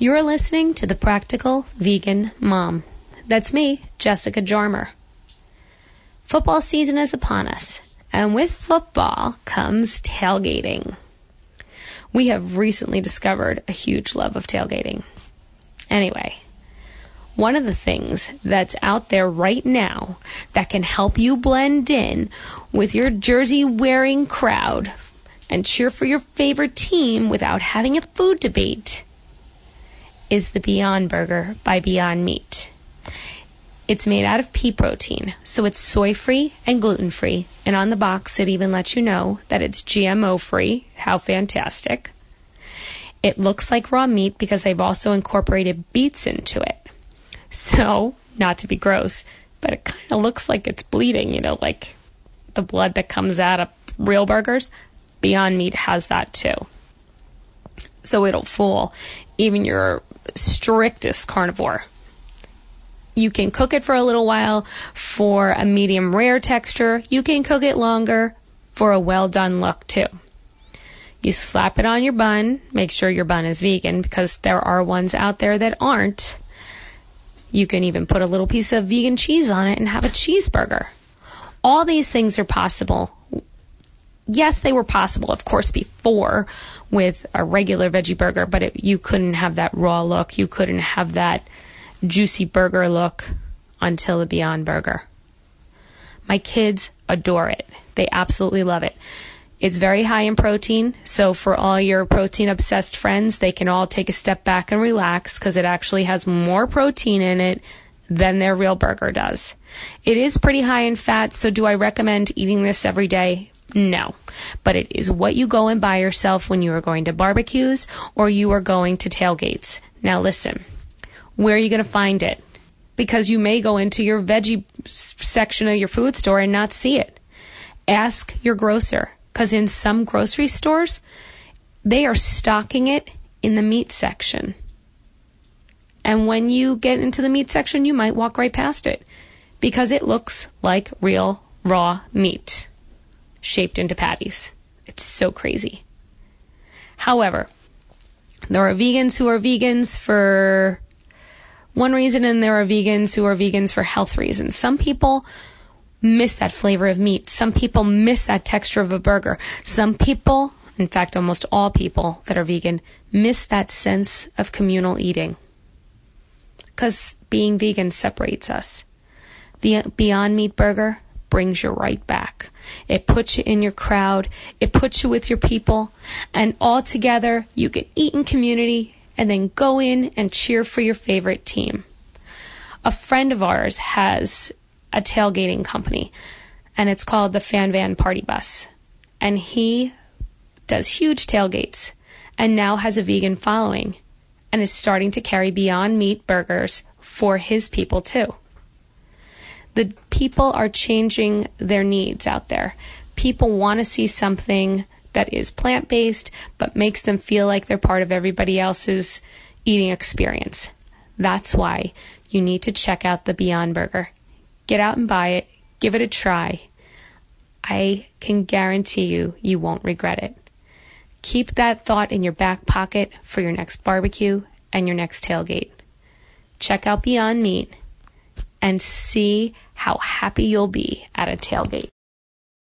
You're listening to The Practical Vegan Mom. That's me, Jessica Jarmer. Football season is upon us, and with football comes tailgating. We have recently discovered a huge love of tailgating. Anyway, one of the things that's out there right now that can help you blend in with your jersey wearing crowd and cheer for your favorite team without having a food debate is the Beyond Burger by Beyond Meat. It's made out of pea protein, so it's soy free and gluten free. And on the box, it even lets you know that it's GMO free. How fantastic! It looks like raw meat because they've also incorporated beets into it. So, not to be gross, but it kind of looks like it's bleeding, you know, like the blood that comes out of real burgers. Beyond Meat has that too. So it'll fool even your strictest carnivore. You can cook it for a little while for a medium rare texture. You can cook it longer for a well done look too. You slap it on your bun. Make sure your bun is vegan because there are ones out there that aren't. You can even put a little piece of vegan cheese on it and have a cheeseburger. All these things are possible. Yes, they were possible, of course, before with a regular veggie burger, but it, you couldn't have that raw look. You couldn't have that juicy burger look until the Beyond Burger. My kids adore it. They absolutely love it. It's very high in protein, so for all your protein obsessed friends, they can all take a step back and relax because it actually has more protein in it than their real burger does. It is pretty high in fat, so do I recommend eating this every day? No. But it is what you go and buy yourself when you are going to barbecues or you are going to tailgates. Now listen, where are you going to find it? Because you may go into your veggie section of your food store and not see it. Ask your grocer because in some grocery stores, they are stocking it in the meat section. And when you get into the meat section, you might walk right past it because it looks like real raw meat shaped into patties. It's so crazy. However, there are vegans who are vegans for one reason, and there are vegans who are vegans for health reasons. Some people miss that flavor of meat. Some people miss that texture of a burger. Some people, in fact, almost all people that are vegan, miss that sense of communal eating. Because being vegan separates us. The Beyond Meat burger brings you right back. It puts you in your crowd. It puts you with your people. And all together, you can eat in community and then go in and cheer for your favorite team. A friend of ours has a tailgating company, and it's called the Fan Van Party Bus. And he does huge tailgates and now has a vegan following and is starting to carry Beyond Meat burgers for his people too. The people are changing their needs out there. People want to see something that is plant based but makes them feel like they're part of everybody else's eating experience. That's why you need to check out the Beyond Burger. Get out and buy it, give it a try. I can guarantee you, you won't regret it. Keep that thought in your back pocket for your next barbecue and your next tailgate. Check out Beyond Meat and see how happy you'll be at a tailgate.